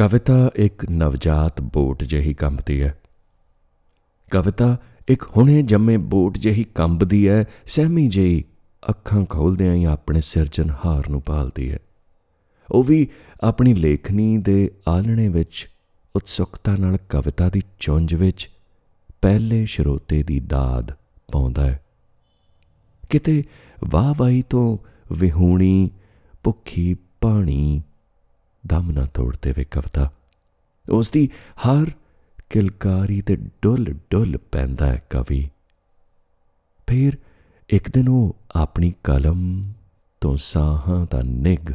ਕਵਿਤਾ ਇੱਕ ਨਵਜਾਤ ਬੋਟ ਜਿਹੀ ਕੰਬਦੀ ਹੈ ਕਵਿਤਾ ਇੱਕ ਹੁਣੇ ਜੰਮੇ ਬੋਟ ਜਿਹੀ ਕੰਬਦੀ ਹੈ ਸਹਿਮੀ ਜਿਹੀ ਅੱਖਾਂ ਖੋਲਦਿਆਂ ਹੀ ਆਪਣੇ ਸਿਰਜਣਹਾਰ ਨੂੰ ਭਾਲਦੀ ਹੈ ਉਹ ਵੀ ਆਪਣੀ ਲੇਖਣੀ ਦੇ ਆਲਣੇ ਵਿੱਚ ਉਤਸੁਕਤਾ ਨਾਲ ਕਵਿਤਾ ਦੀ ਚੁੰਝ ਵਿੱਚ ਪਹਿਲੇ ਸ਼ਰੋਤੇ ਦੀ ਦਾਦ ਪਾਉਂਦਾ ਹੈ ਕਿਤੇ ਵਾਹ ਵਾਹੀ ਤੋਂ ਵਿਹੂਣੀ, ਭੁੱਖੀ ਪਾਣੀ ਦਮ ਨਾ ਤੋੜਦੇ ਵੇ ਕਵਿਤਾ। ਉਸ ਦੀ ਹਰ ਕਿਲਕਾਰੀ ਤੇ ਡੁੱਲ ਡੁੱਲ ਪੈਂਦਾ ਹੈ ਕਵੀ। ਫਿਰ ਇੱਕ ਦਿਨ ਉਹ ਆਪਣੀ ਕਲਮ ਤੋਂ ਸਾਹਾਂ ਦਾ ਨਿਗ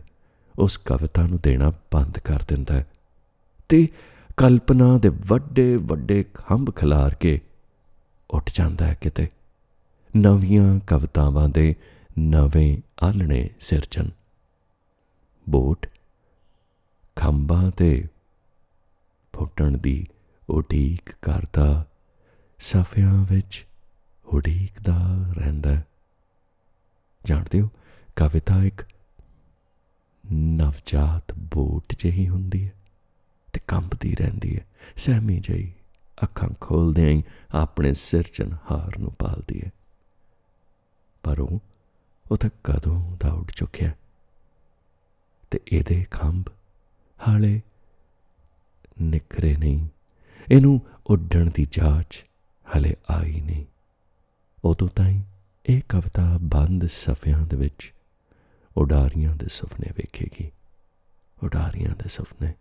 ਉਸ ਕਵਿਤਾ ਨੂੰ ਦੇਣਾ ਬੰਦ ਕਰ ਦਿੰਦਾ ਹੈ ਤੇ ਕਲਪਨਾ ਦੇ ਵੱਡੇ ਵੱਡੇ ਖੰਭ ਖਿਲਾਰ ਕੇ ਉੱਠ ਜਾਂਦਾ ਹੈ ਕਿਤੇ। ਨਵੀਆਂ ਕਵਿਤਾਵਾਂ ਦੇ ਨਵੇਂ ਆਲਣੇ ਸਿਰਜਣ। ਬੋਟ ਖੰਭਾਂ ਤੇ ਫੁੱਟਣ ਦੀ ਉਡੀਕ ਕਰਦਾ ਸਫਿਆਂ ਵਿੱਚ ਉਡੀਕਦਾ ਰਹਿੰਦਾ ਹੈ। ਜਾਣਦੇ ਹੋ, ਕਵਿਤਾ ਇੱਕ ਨਵਜਾਤ ਬੋਟ ਜਿਹੀ ਹੁੰਦੀ ਹੈ ਤੇ ਕੰਬਦੀ ਰਹਿੰਦੀ ਹੈ ਸਹਿਮੀ ਜਿਹੀ ਅੱਖਾਂ ਖੋਲਦਿਆਂ ਹੀ ਆਪਣੇ ਸਿਰਜਣਹਾਰ ਨੂੰ ਪਾਲਦੀ ਹੈ ਪਰ ਉਹ ਉਹ ਤਾਂ ਕਦੋਂ ਦਾ ਉੱਡ ਚੁੱਕਿਆ ਤੇ ਇਹਦੇ ਖੰਭ ਹਾਲੇ ਨਿਖਰੇ ਨਹੀਂ। ਇਹਨੂੰ ਉੱਡਣ ਦੀ ਜਾਂਚ ਹਲੇ ਆਈ ਨਹੀਂ। ਉਦੋਂ ਤਾਈਂ ਇਹ ਕਵਿਤਾ ਬੰਦ ਸਫਿਆਂ ਦੇ ਵਿੱਚ ਉਡਾਰੀਆਂ ਦੇ ਸੁਪਨੇ ਵੇਖੇਗੀ। ਉਡਾਰੀਆਂ ਦੇ ਸੁਪਨੇ